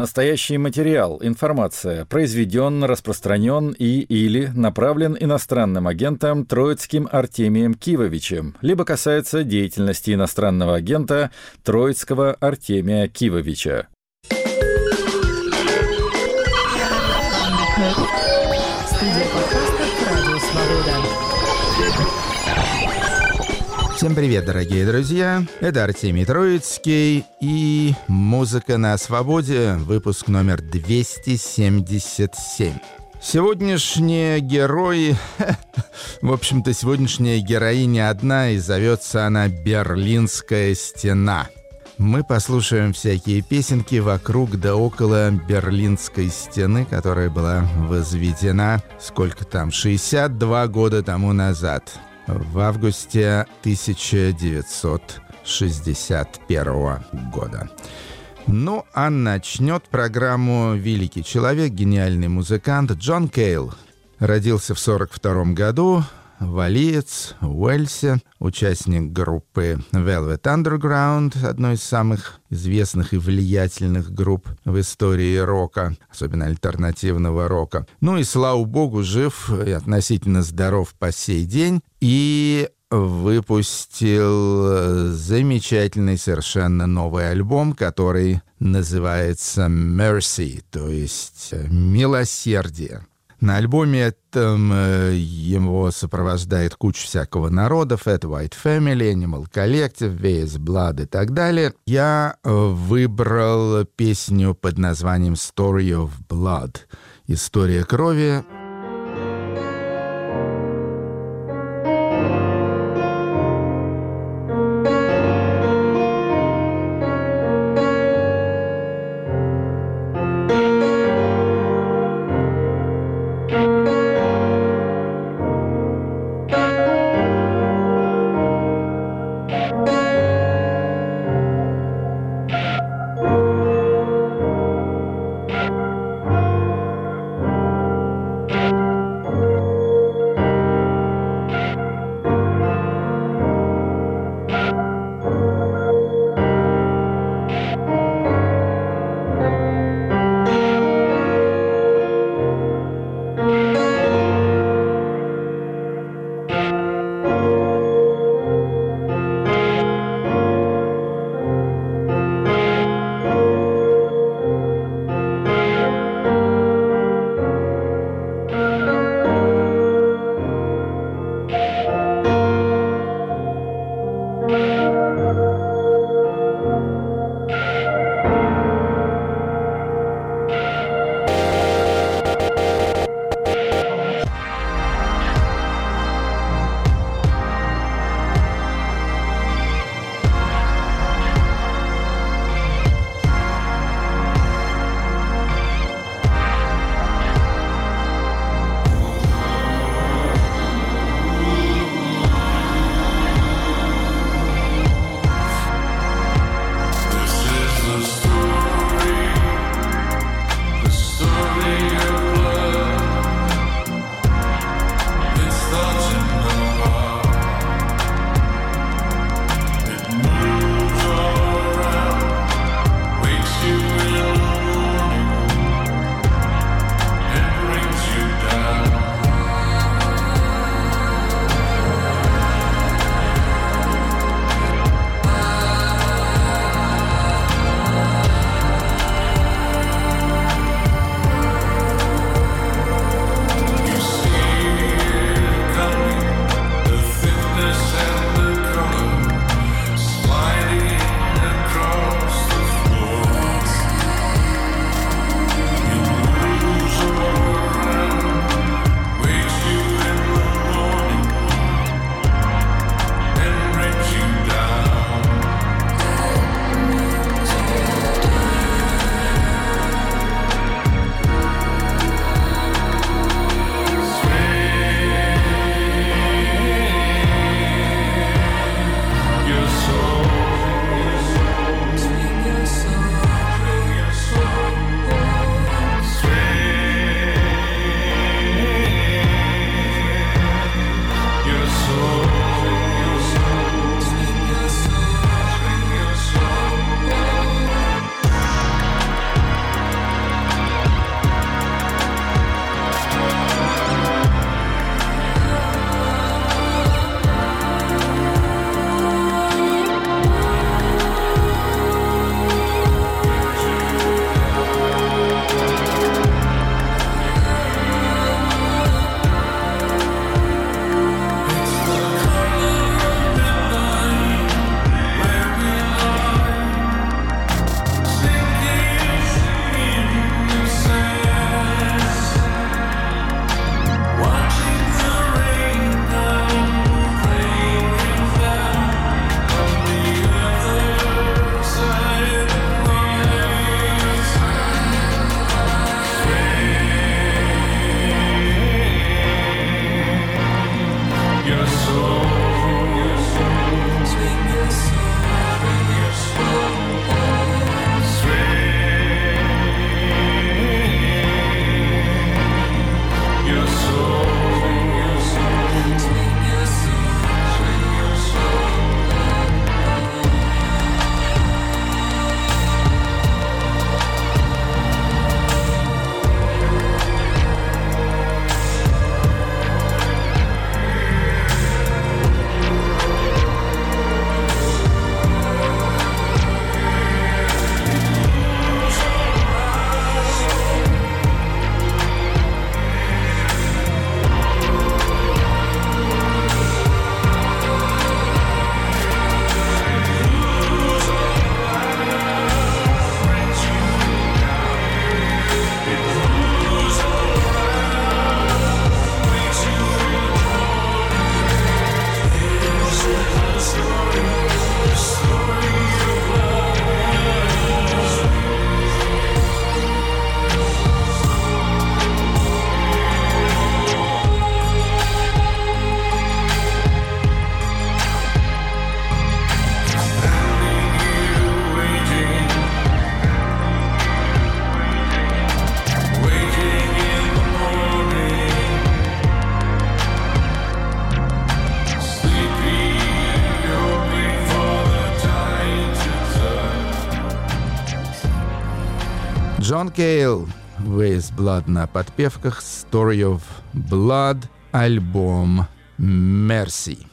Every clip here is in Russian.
Настоящий материал, информация произведен, распространен и или направлен иностранным агентом Троицким Артемием Кивовичем, либо касается деятельности иностранного агента Троицкого Артемия Кивовича. Студия подкастов «Радио Свобода». Всем привет, дорогие друзья! Это Артемий Троицкий и «Музыка на свободе», выпуск номер 277. Сегодняшние герои... В общем-то, сегодняшняя героиня одна, и зовется она «Берлинская стена». Мы послушаем всякие песенки вокруг да около Берлинской стены, которая была возведена, сколько там, 62 года тому назад в августе 1961 года. Ну, а начнет программу великий человек, гениальный музыкант Джон Кейл. Родился в 1942 году, валиец, Уэльсе, участник группы Velvet Underground, одной из самых известных и влиятельных групп в истории рока, особенно альтернативного рока. Ну и, слава богу, жив и относительно здоров по сей день. И выпустил замечательный совершенно новый альбом, который называется Mercy, то есть «Милосердие». На альбоме этом э, его сопровождает куча всякого народа, Fat White Family, Animal Collective, VS Blood и так далее. Я э, выбрал песню под названием Story of Blood. История крови. Джон Кейл, Ways Blood на подпевках, Story of Blood, альбом Mercy.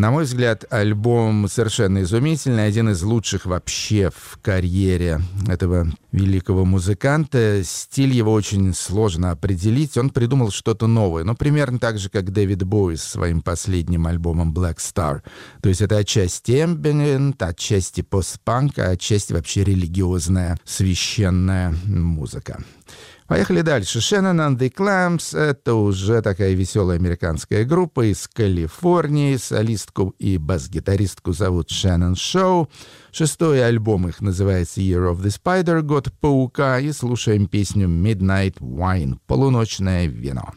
На мой взгляд, альбом совершенно изумительный, один из лучших вообще в карьере этого великого музыканта. Стиль его очень сложно определить. Он придумал что-то новое, но примерно так же, как Дэвид Боуи с своим последним альбомом Black Star. То есть это отчасти эмбиент, отчасти постпанк, а отчасти вообще религиозная священная музыка. Поехали дальше. Shannon and the Clams — это уже такая веселая американская группа из Калифорнии. Солистку и бас-гитаристку зовут Шеннон Шоу. Шестой альбом их называется Year of the Spider — Год паука. И слушаем песню Midnight Wine — Полуночное вино.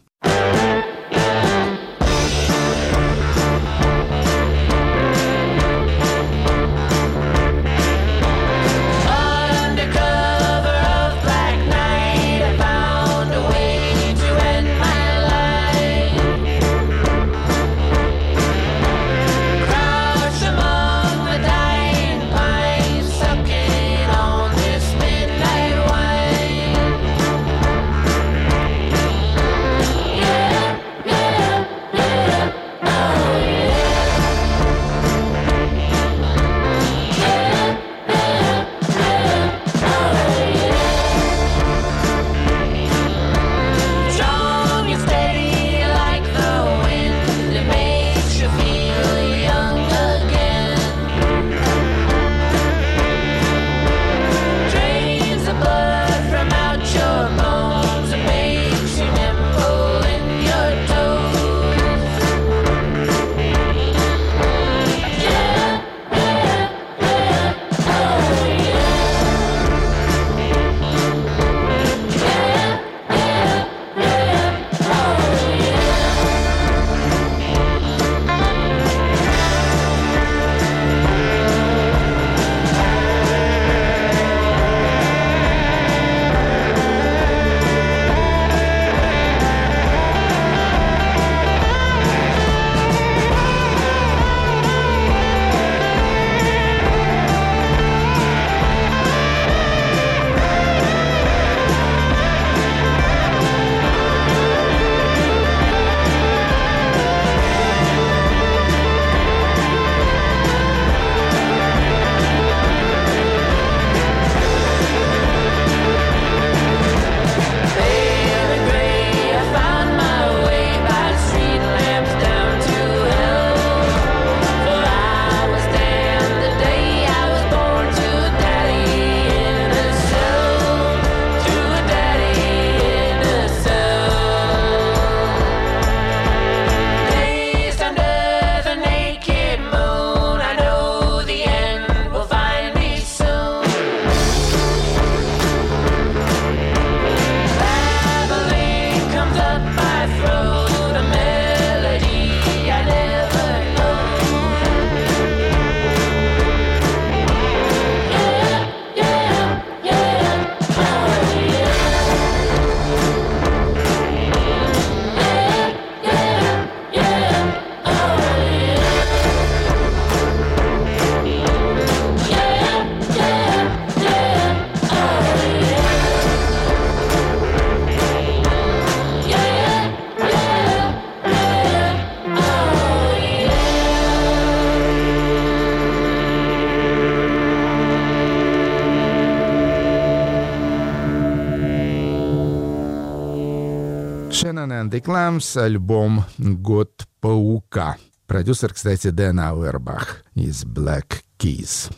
The Clams, альбом «Год паука». Продюсер, кстати, Дэн Ауэрбах из Black Keys.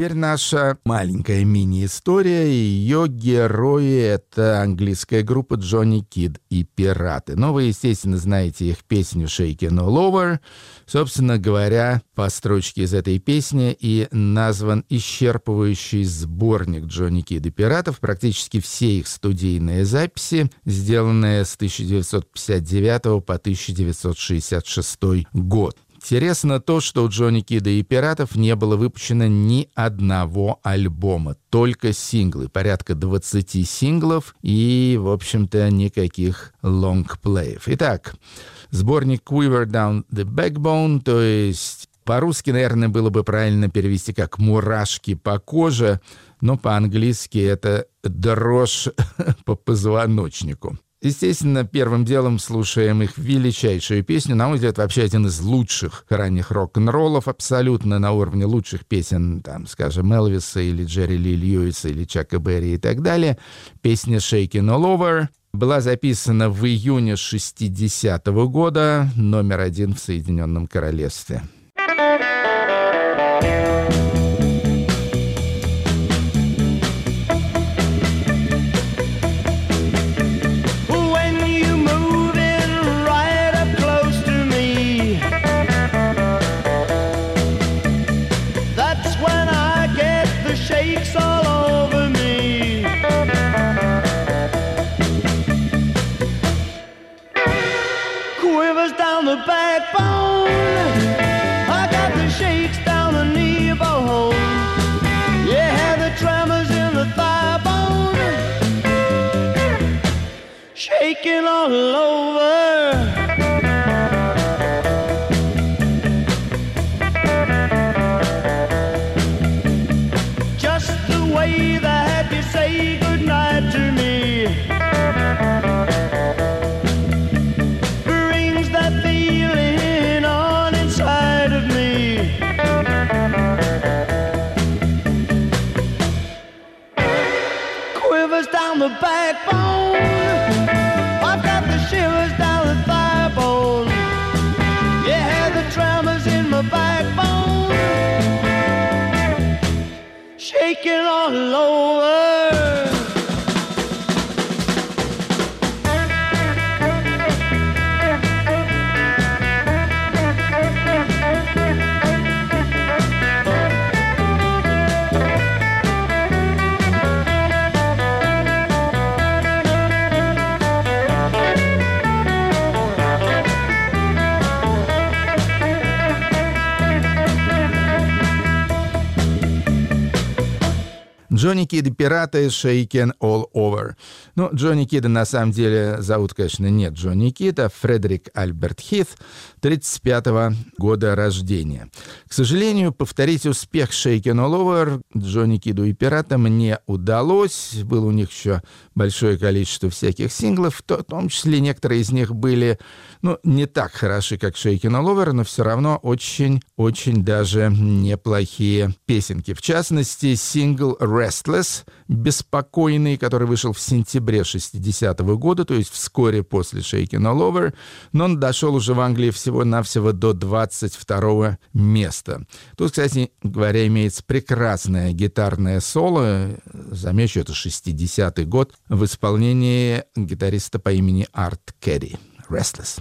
Теперь наша маленькая мини-история. Ее герои — это английская группа Джонни Кид и Пираты. Но вы, естественно, знаете их песню «Shaken All Over». Собственно говоря, по строчке из этой песни и назван исчерпывающий сборник Джонни Кид и Пиратов. Практически все их студийные записи, сделанные с 1959 по 1966 год. Интересно то, что у Джонни Кида и Пиратов не было выпущено ни одного альбома, только синглы, порядка 20 синглов и, в общем-то, никаких лонгплеев. Итак, сборник Quiver Down the Backbone, то есть по-русски, наверное, было бы правильно перевести как «мурашки по коже», но по-английски это «дрожь по позвоночнику». Естественно, первым делом слушаем их величайшую песню. На мой взгляд, вообще один из лучших ранних рок-н-роллов, абсолютно на уровне лучших песен, там, скажем, Элвиса или Джерри Ли Льюиса или Чака Берри и так далее. Песня «Shaking All Over» была записана в июне 60 -го года, номер один в Соединенном Королевстве. Кид и пираты Shaken All Over. Ну, Джонни Кида на самом деле зовут, конечно, нет Джонни Кида, Фредерик Альберт Хит, 35-го года рождения. К сожалению, повторить успех Shaken All Over Джонни Киду и пиратам не удалось. Было у них еще большое количество всяких синглов, в том числе некоторые из них были ну, не так хороши, как Shaken All Over, но все равно очень-очень даже неплохие песенки. В частности, сингл Restless, беспокойный, который вышел в сентябре 60-го года, то есть вскоре после Shaken All Over, но он дошел уже в Англии всего-навсего до 22 места. Тут, кстати говоря, имеется прекрасное гитарное соло, замечу, это 60-й год, в исполнении гитариста по имени Арт Керри. Restless.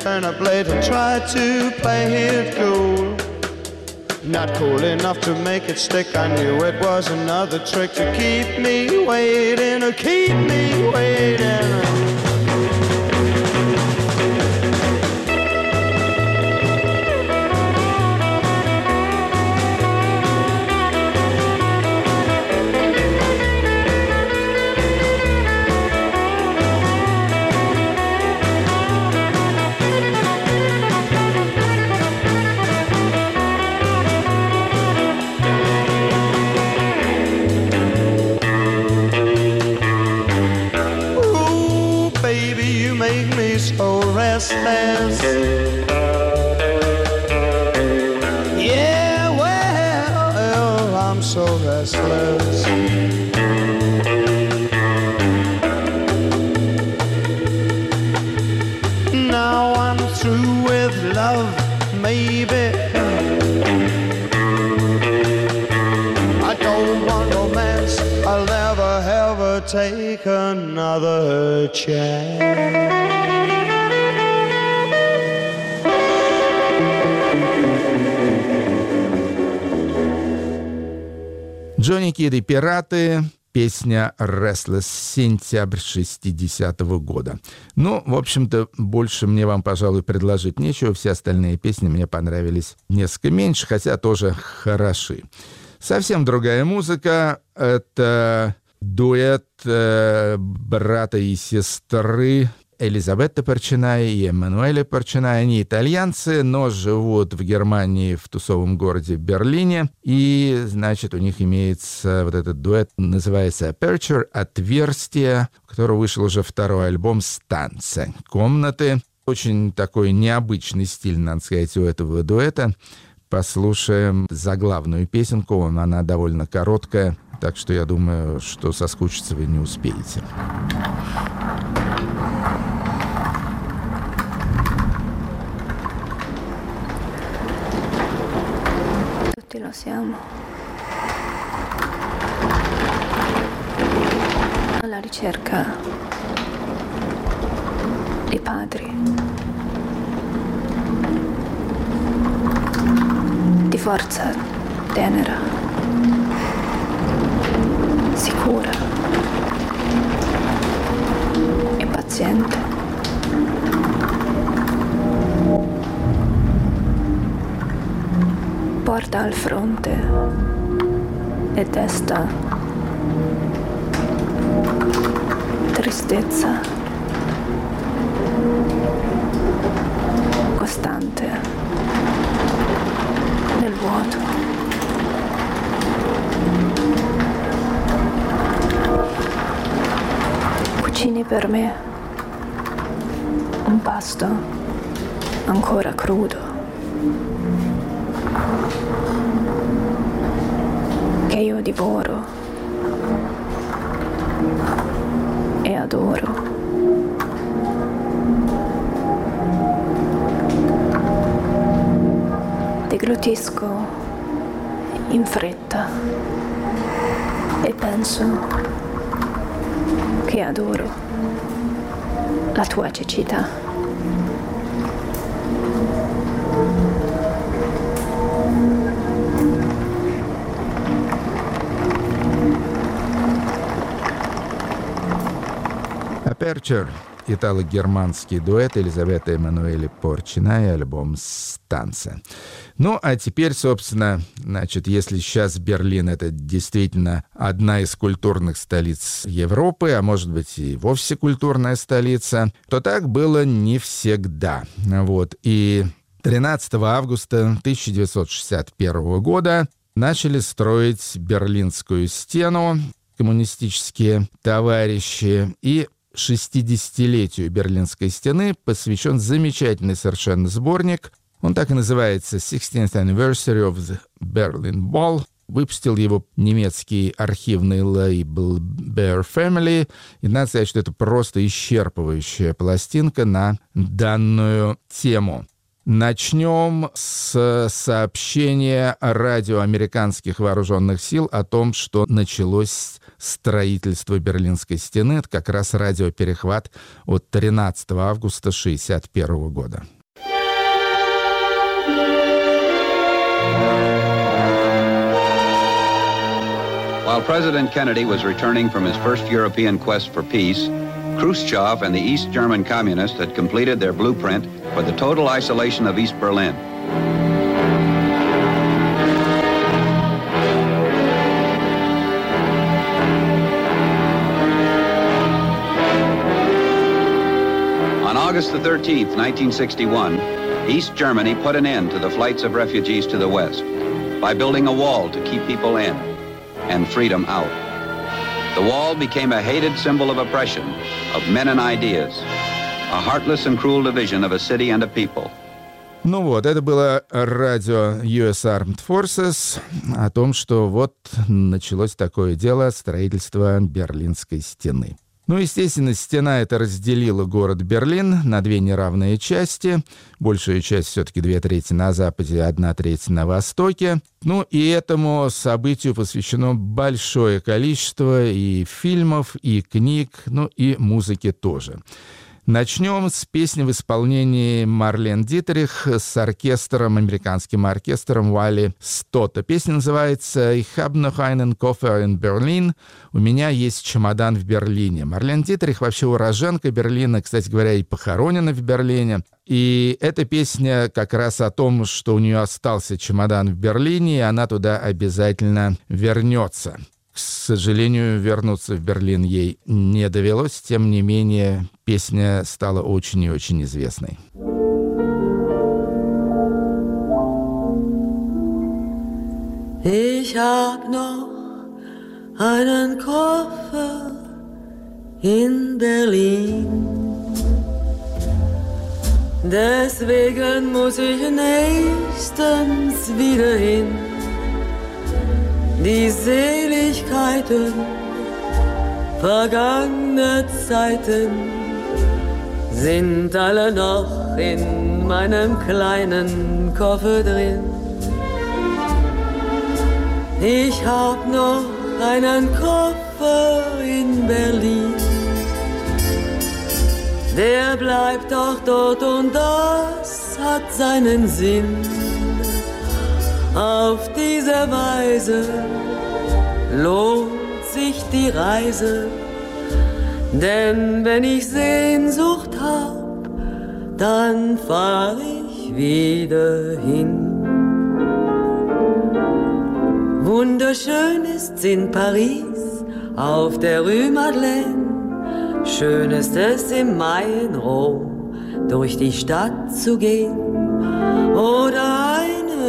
Turn up late and try to play it cool. Not cool enough to make it stick. I knew it was another trick to keep me waiting, or keep me waiting. so restless. Now I'm through with love, maybe. I don't want romance, I'll never ever take another chance. И «Пираты», песня «Restless», сентябрь 60-го года. Ну, в общем-то, больше мне вам, пожалуй, предложить нечего. Все остальные песни мне понравились несколько меньше, хотя тоже хороши. Совсем другая музыка. Это дуэт э, брата и сестры Элизабетта Парчиная и Эммануэля Парчиная. Они итальянцы, но живут в Германии, в тусовом городе Берлине. И, значит, у них имеется вот этот дуэт, называется Aperture, «Отверстие», у которого вышел уже второй альбом «Станция». «Комнаты». Очень такой необычный стиль, надо сказать, у этого дуэта. Послушаем заглавную песенку, она довольно короткая, так что я думаю, что соскучиться вы не успеете. forza tenera, sicura e paziente. porta al fronte e testa tristezza costante nel vuoto. Cucini per me un pasto ancora crudo. che io divoro e adoro. Deglutisco in fretta e penso che adoro la tua cecità. Aperture — итало-германский дуэт Елизаветы Эммануэли Порчина и альбом «Станция». Ну, а теперь, собственно, значит, если сейчас Берлин — это действительно одна из культурных столиц Европы, а может быть и вовсе культурная столица, то так было не всегда. Вот. И 13 августа 1961 года начали строить Берлинскую стену коммунистические товарищи, и 60-летию Берлинской стены посвящен замечательный совершенно сборник. Он так и называется «16th Anniversary of the Berlin Wall». Выпустил его немецкий архивный лейбл Bear Family. И надо сказать, что это просто исчерпывающая пластинка на данную тему. Начнем с сообщения радио американских вооруженных сил о том, что началось строительство Берлинской стены. Это как раз радиоперехват от 13 августа 1961 года. While President Kennedy was returning from his first European quest for peace, Khrushchev and the East German communists had completed their blueprint for the total isolation of East Berlin. On August the 13th, 1961, East Germany put an end to the flights of refugees to the West by building a wall to keep people in and freedom out. The wall became a hated symbol of oppression, of men and ideas, a heartless and cruel division of a city and a people. Ну вот, это было радио US Armed Forces о том, что вот началось такое дело строительства Берлинской стены. Ну, естественно, стена это разделила город Берлин на две неравные части. Большая часть все-таки две трети на западе, одна треть на востоке. Ну, и этому событию посвящено большое количество и фильмов, и книг, ну, и музыки тоже. Начнем с песни в исполнении Марлен Дитрих с оркестром, американским оркестром Вали Стота. Песня называется «Ich habe noch einen Koffer in Berlin». «У меня есть чемодан в Берлине». Марлен Дитрих вообще уроженка Берлина, кстати говоря, и похоронена в Берлине. И эта песня как раз о том, что у нее остался чемодан в Берлине, и она туда обязательно вернется. Сожалению, вернуться в Берлин ей не довелось. Тем не менее, песня стала очень и очень известной. Ich hab noch einen Koffer in Berlin. Deswegen muss ich nächstens wieder hin die Seligkeiten vergangene Zeiten sind alle noch in meinem kleinen Koffer drin. Ich hab noch einen Koffer in Berlin. Der bleibt auch dort und das hat seinen Sinn. Auf diese Weise lohnt sich die Reise, denn wenn ich Sehnsucht hab, dann fahr ich wieder hin. Wunderschön ist's in Paris auf der Rue Madeleine, schön ist es im Mai in Rom durch die Stadt zu gehen. Oder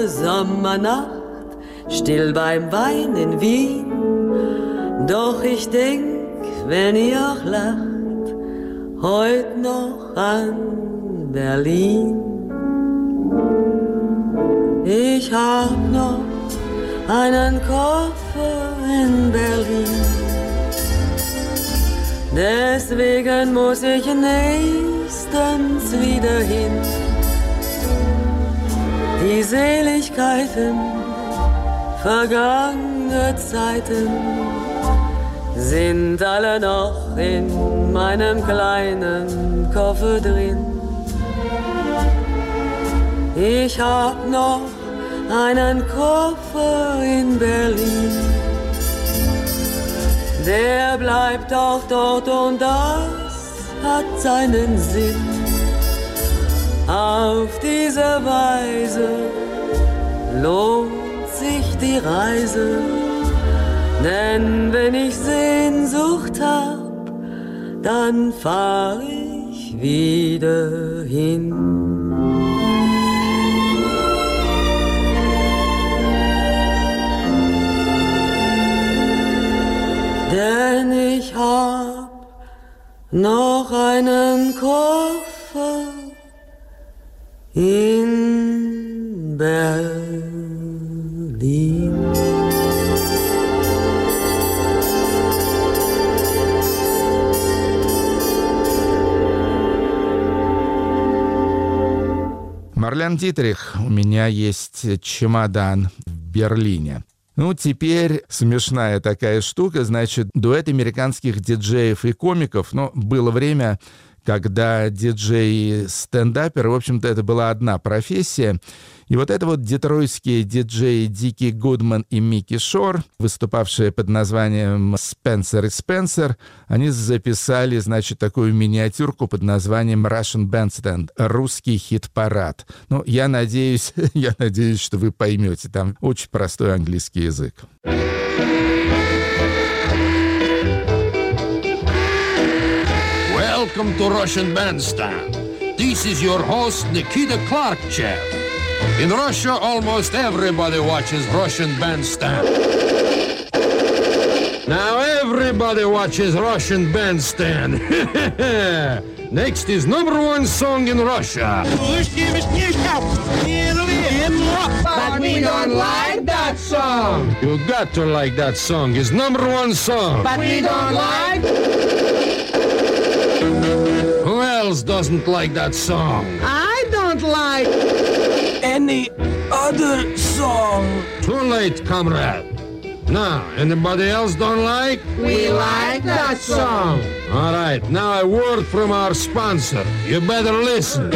Sommernacht, still beim Wein in Wien. Doch ich denk, wenn ihr auch lacht, heut noch an Berlin. Ich hab noch einen Koffer in Berlin. Deswegen muss ich nächstens wieder hin die Seligkeiten vergangene Zeiten sind alle noch in meinem kleinen Koffer drin. Ich hab noch einen Koffer in Berlin. Der bleibt auch dort und das hat seinen Sinn. Auf diese Weise lohnt sich die Reise, denn wenn ich Sehnsucht hab, dann fahr ich wieder hin. Denn ich hab noch einen Koffer in Berlin. Марлен Дитрих, у меня есть чемодан в Берлине. Ну, теперь смешная такая штука, значит, дуэт американских диджеев и комиков, но было время, когда диджей-стендапер, в общем-то, это была одна профессия. И вот это вот детройтские диджеи Дики Гудман и Микки Шор, выступавшие под названием «Спенсер и Спенсер», они записали, значит, такую миниатюрку под названием «Russian Bandstand» — «Русский хит-парад». Ну, я надеюсь, я надеюсь, что вы поймете, там очень простой английский язык. Welcome to Russian Bandstand. This is your host, Nikita Klarkchev. In Russia, almost everybody watches Russian Bandstand. Now everybody watches Russian Bandstand. Next is number one song in Russia. But we don't like that song. You got to like that song. It's number one song. But we don't like. Doesn't like that song? I don't like any other song. Too late, comrade. Now, anybody else don't like? We like that song. All right, now a word from our sponsor. You better listen.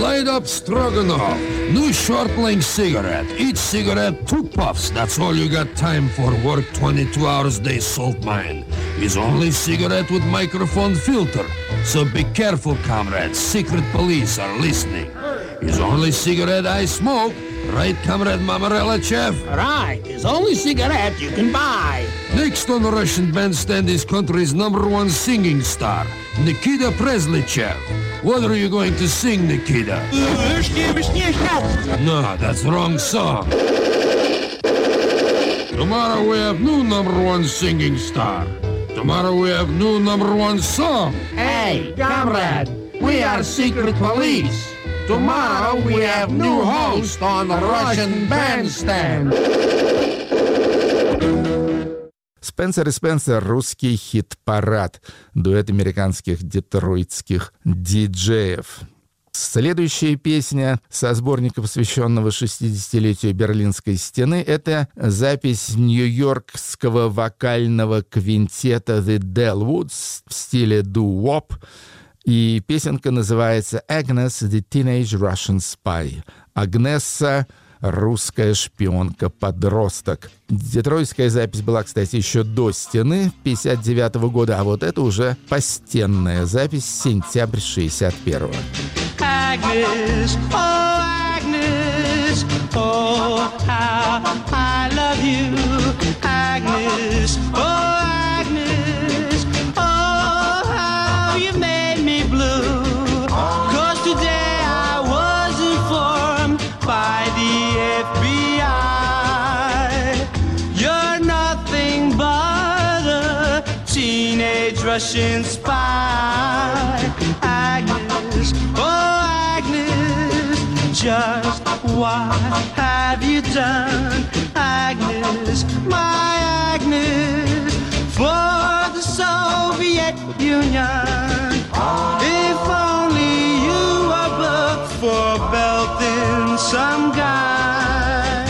Light up Stroganoff. New short length cigarette. Each cigarette, two puffs. That's all you got time for. Work 22 hours a day, salt mine. Is only cigarette with microphone filter. So be careful, comrades. Secret police are listening. Is only cigarette I smoke. Right, comrade Mamarella Chef? Right, it's only cigarette you can buy. Next on the Russian bandstand is country's number one singing star, Nikita Presley Chef. What are you going to sing, Nikita? No, that's wrong song. Tomorrow we have new number one singing star. Tomorrow we have new number one song. Hey, comrade, we are secret police. Tomorrow we have new host on the Russian bandstand. Спенсер и Спенсер — русский хит-парад. Дуэт американских детройтских диджеев. Следующая песня со сборника, посвященного 60-летию Берлинской стены, это запись нью-йоркского вокального квинтета The Dellwoods в стиле doo-wop. И песенка называется «Agnes, the Teenage Russian Spy». Агнесса русская шпионка-подросток. Детройтская запись была, кстати, еще до стены 59 года, а вот это уже постенная запись сентябрь 61 Agnes, oh Agnes, oh how I love you, Agnes, oh Agnes, oh how you made me blue. Cause today I was informed by the FBI. You're nothing but a teenage Russian spy. Just what have you done? Agnes, my Agnes, for the Soviet Union. If only you were booked for belting some guy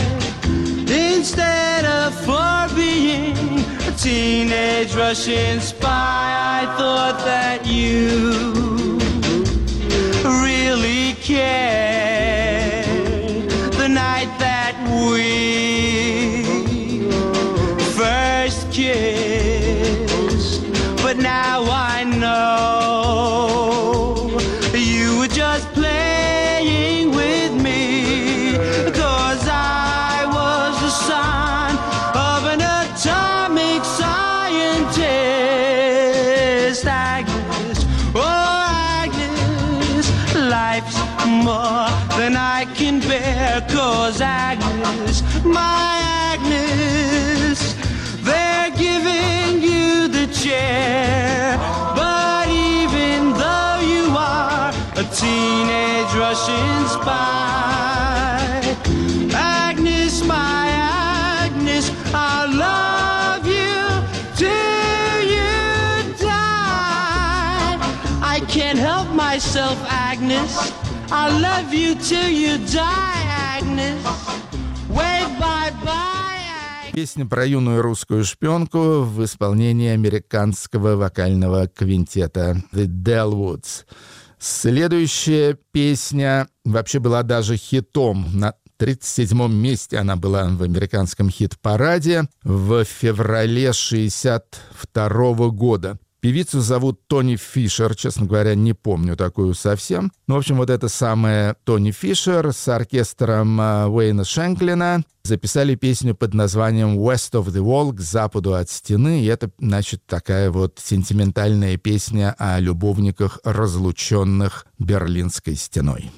instead of for being a teenage Russian spy. I thought that you really cared Russian spy, Agnes, my Agnes, I'll love you till you die. I can't help myself, Agnes. I'll love you till you die, Agnes. Wave bye bye. Песня про юную русскую шпионку в исполнении американского вокального квинтета The Dellwoods. Следующая песня вообще была даже хитом. На 37-м месте она была в американском хит-параде в феврале 62 года. Певицу зовут Тони Фишер, честно говоря, не помню такую совсем. Ну, в общем, вот это самая Тони Фишер с оркестром э, Уэйна Шенклина записали песню под названием «West of the Wall» к западу от стены. И это, значит, такая вот сентиментальная песня о любовниках, разлученных Берлинской стеной.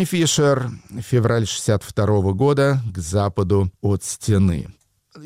Тони Фишер, февраль 62 года, к западу от стены.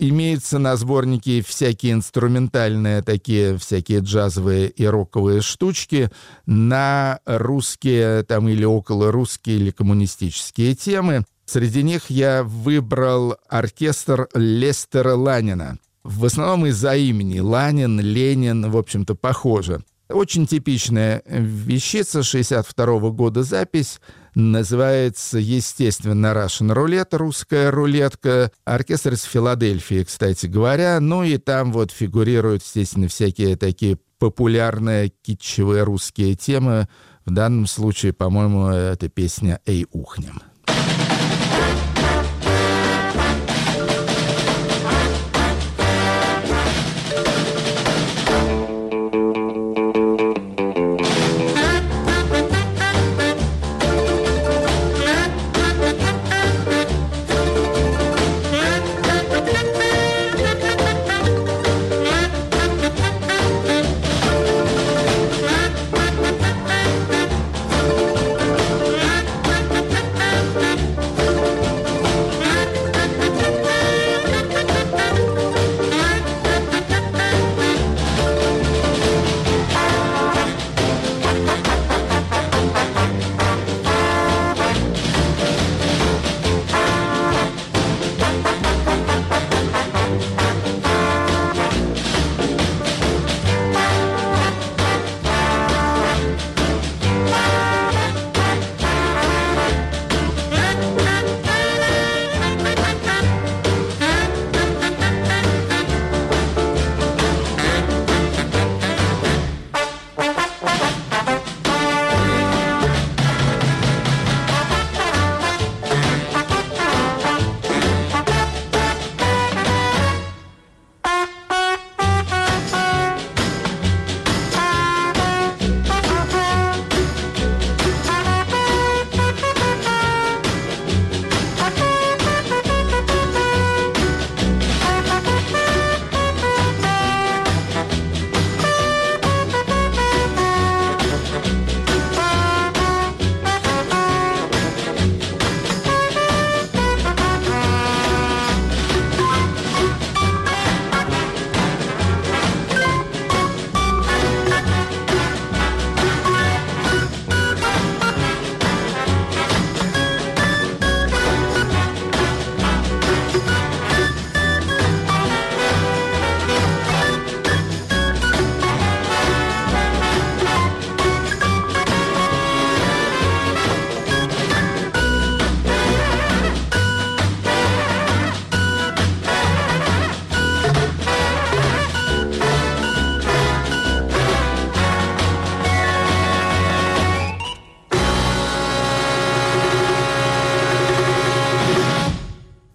Имеется на сборнике всякие инструментальные, такие всякие джазовые и роковые штучки на русские там или около русские или коммунистические темы. Среди них я выбрал оркестр Лестера Ланина. В основном из-за имени Ланин, Ленин, в общем-то, похоже. Очень типичная вещица 62 года запись. Называется, естественно, Russian Roulette, русская рулетка. Оркестр из Филадельфии, кстати говоря. Ну и там вот фигурируют, естественно, всякие такие популярные китчевые русские темы. В данном случае, по-моему, это песня «Эй, ухнем».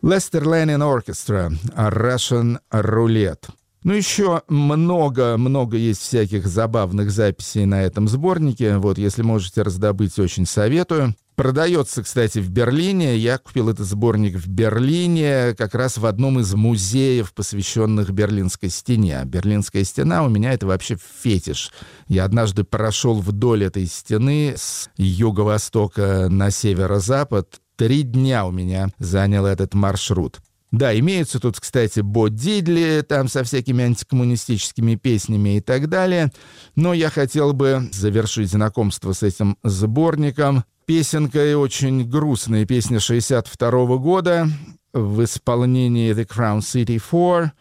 Лестер Ленин Оркестра, Russian Roulette. Ну, еще много-много есть всяких забавных записей на этом сборнике. Вот, если можете раздобыть, очень советую. Продается, кстати, в Берлине. Я купил этот сборник в Берлине, как раз в одном из музеев, посвященных Берлинской стене. Берлинская стена у меня это вообще фетиш. Я однажды прошел вдоль этой стены с юго-востока на северо-запад. Три дня у меня занял этот маршрут. Да, имеются тут, кстати, Бо Дидли, там со всякими антикоммунистическими песнями и так далее. Но я хотел бы завершить знакомство с этим сборником песенкой, очень грустная песня 62 года в исполнении The Crown City 4.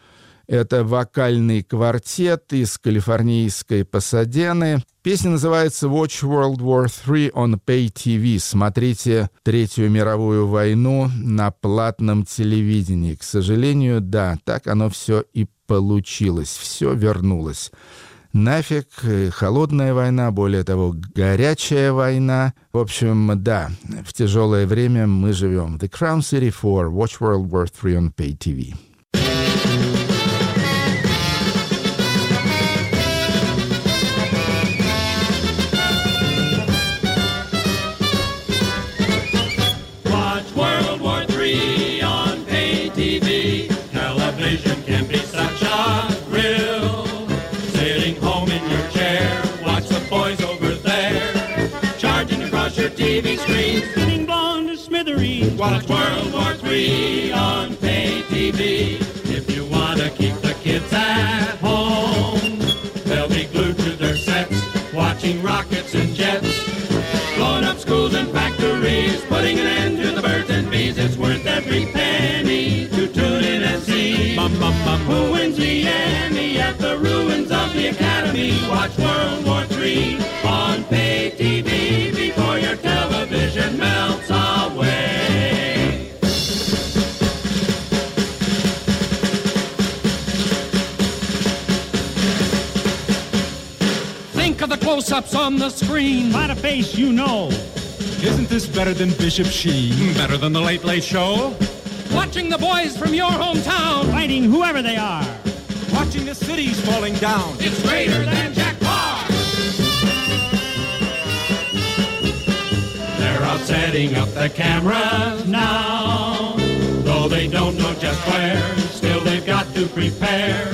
Это вокальный квартет из калифорнийской Пасадены. Песня называется «Watch World War III on Pay TV». Смотрите Третью мировую войну на платном телевидении. К сожалению, да, так оно все и получилось. Все вернулось. Нафиг, э, холодная война, более того, горячая война. В общем, да, в тяжелое время мы живем. The Crown City 4, Watch World War III on Pay TV. Watch World War III on pay TV. If you want to keep the kids at home, they'll be glued to their sets, watching rockets and jets. Blowing up schools and factories, putting an end to the birds and bees. It's worth every penny to tune in and see. Bum, bum, bum. Who wins the Emmy at the ruins of the Academy? Watch World War III on pay TV on the screen. Find a face you know. Isn't this better than Bishop Sheen? Better than the Late Late Show? Watching the boys from your hometown. Fighting whoever they are. Watching the cities falling down. It's greater than Jack Parr. They're out setting up the cameras now. Though they don't know just where, still they've got to prepare.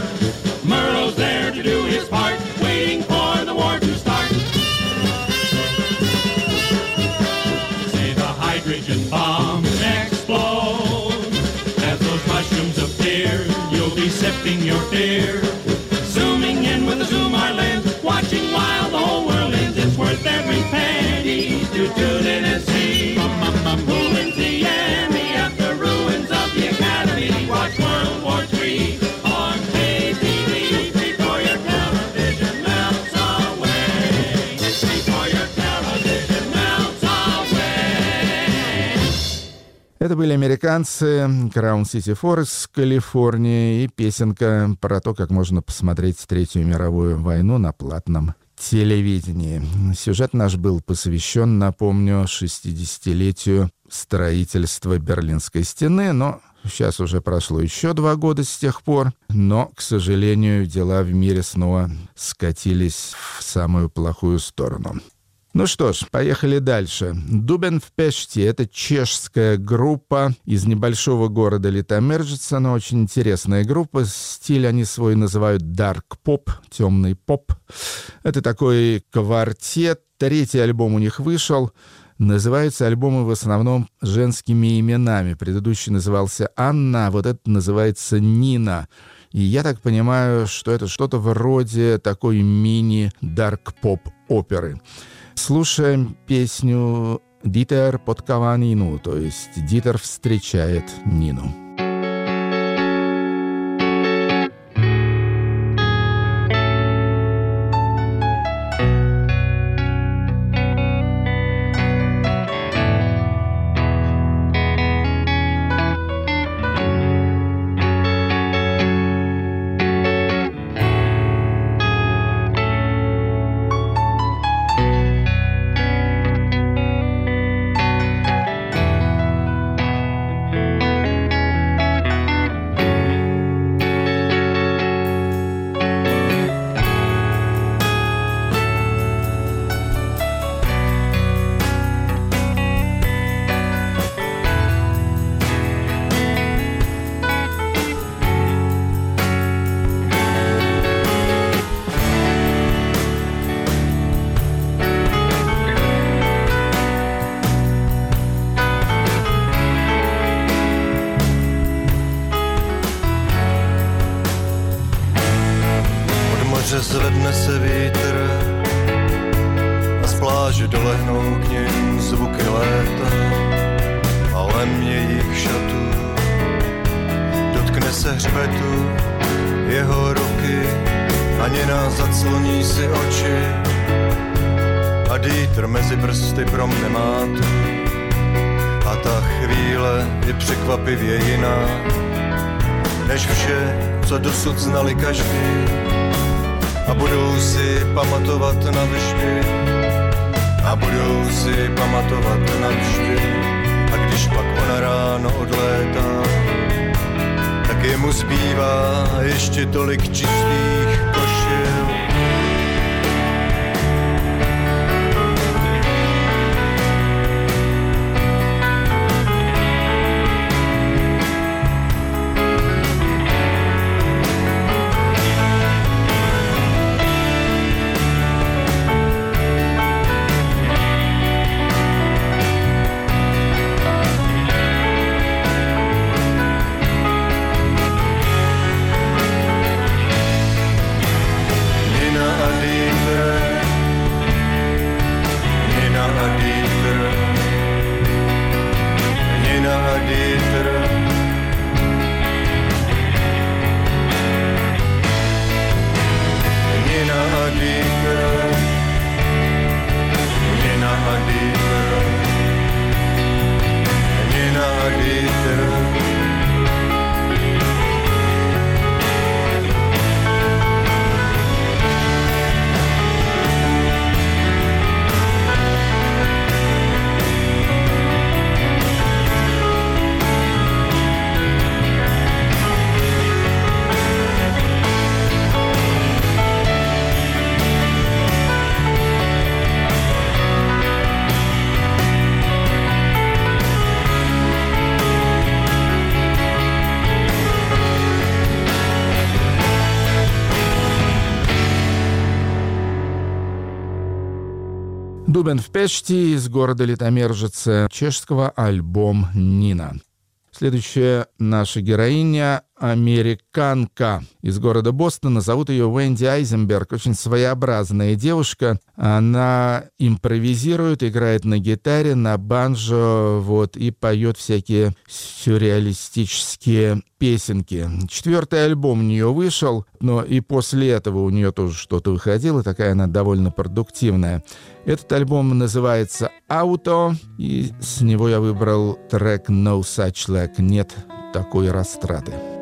Sipping your beer. Zooming in with a zoom our lens, watching while the whole world ends. It's worth every penny to tune in and see. Who wins the Это были американцы Crown City Forest, Калифорния, и песенка про то, как можно посмотреть Третью мировую войну на платном телевидении. Сюжет наш был посвящен, напомню, 60-летию строительства Берлинской стены, но сейчас уже прошло еще два года с тех пор, но, к сожалению, дела в мире снова скатились в самую плохую сторону. Ну что ж, поехали дальше. Дубен в Пеште — это чешская группа из небольшого города Литомержица, но очень интересная группа. Стиль они свой называют dark поп, темный поп. Это такой квартет. Третий альбом у них вышел. Называются альбомы в основном женскими именами. Предыдущий назывался Анна, а вот этот называется Нина. И я так понимаю, что это что-то вроде такой мини-дарк-поп оперы. Слушаем песню «Дитер подкова Нину», то есть Дитер встречает Нину. Chvíle je překvapivě jiná než vše, co dosud znali každý. A budou si pamatovat navždy a budou si pamatovat navždy a když pak ona ráno odlétá tak jemu zbývá ještě tolik čistých košil Дубен в Пешти из города Литомержица чешского альбом «Нина». Следующая наша героиня — американка из города Бостона. Зовут ее Уэнди Айзенберг. Очень своеобразная девушка. Она импровизирует, играет на гитаре, на банджо, вот, и поет всякие сюрреалистические песенки. Четвертый альбом у нее вышел, но и после этого у нее тоже что-то выходило. Такая она довольно продуктивная. Этот альбом называется «Ауто», и с него я выбрал трек «No Such Lack» — «Нет такой растраты».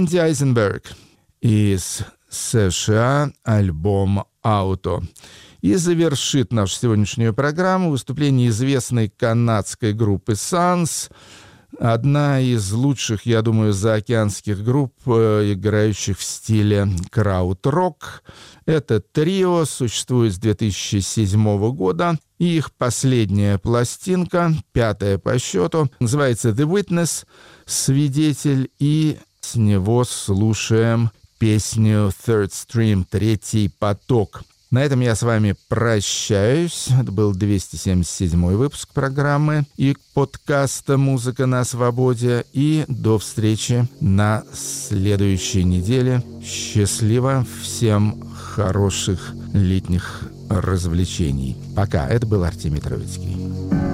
Венди Айзенберг из США альбом «Ауто». И завершит нашу сегодняшнюю программу выступление известной канадской группы «Санс», Одна из лучших, я думаю, заокеанских групп, э, играющих в стиле крауд-рок. Это трио существует с 2007 года. И их последняя пластинка, пятая по счету, называется «The Witness», «Свидетель», и с него слушаем песню «Third Stream», «Третий поток». На этом я с вами прощаюсь. Это был 277 выпуск программы и подкаста «Музыка на свободе». И до встречи на следующей неделе. Счастливо всем хороших летних развлечений. Пока. Это был Артемий Троицкий.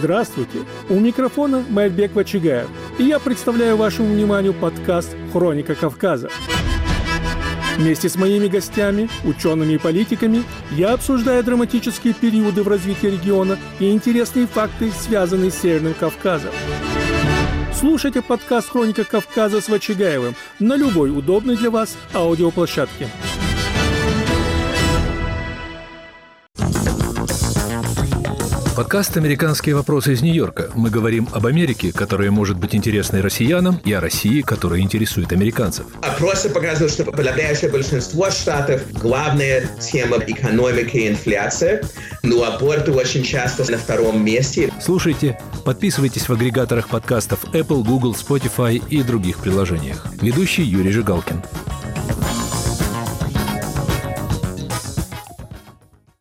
Здравствуйте! У микрофона Майбек Вачигаев. И я представляю вашему вниманию подкаст «Хроника Кавказа». Вместе с моими гостями, учеными и политиками, я обсуждаю драматические периоды в развитии региона и интересные факты, связанные с Северным Кавказом. Слушайте подкаст «Хроника Кавказа» с Вачигаевым на любой удобной для вас аудиоплощадке. Подкаст «Американские вопросы» из Нью-Йорка. Мы говорим об Америке, которая может быть интересной россиянам, и о России, которая интересует американцев. Опросы показывают, что подавляющее большинство штатов главная тема экономики и инфляция, но аборты очень часто на втором месте. Слушайте, подписывайтесь в агрегаторах подкастов Apple, Google, Spotify и других приложениях. Ведущий Юрий Жигалкин.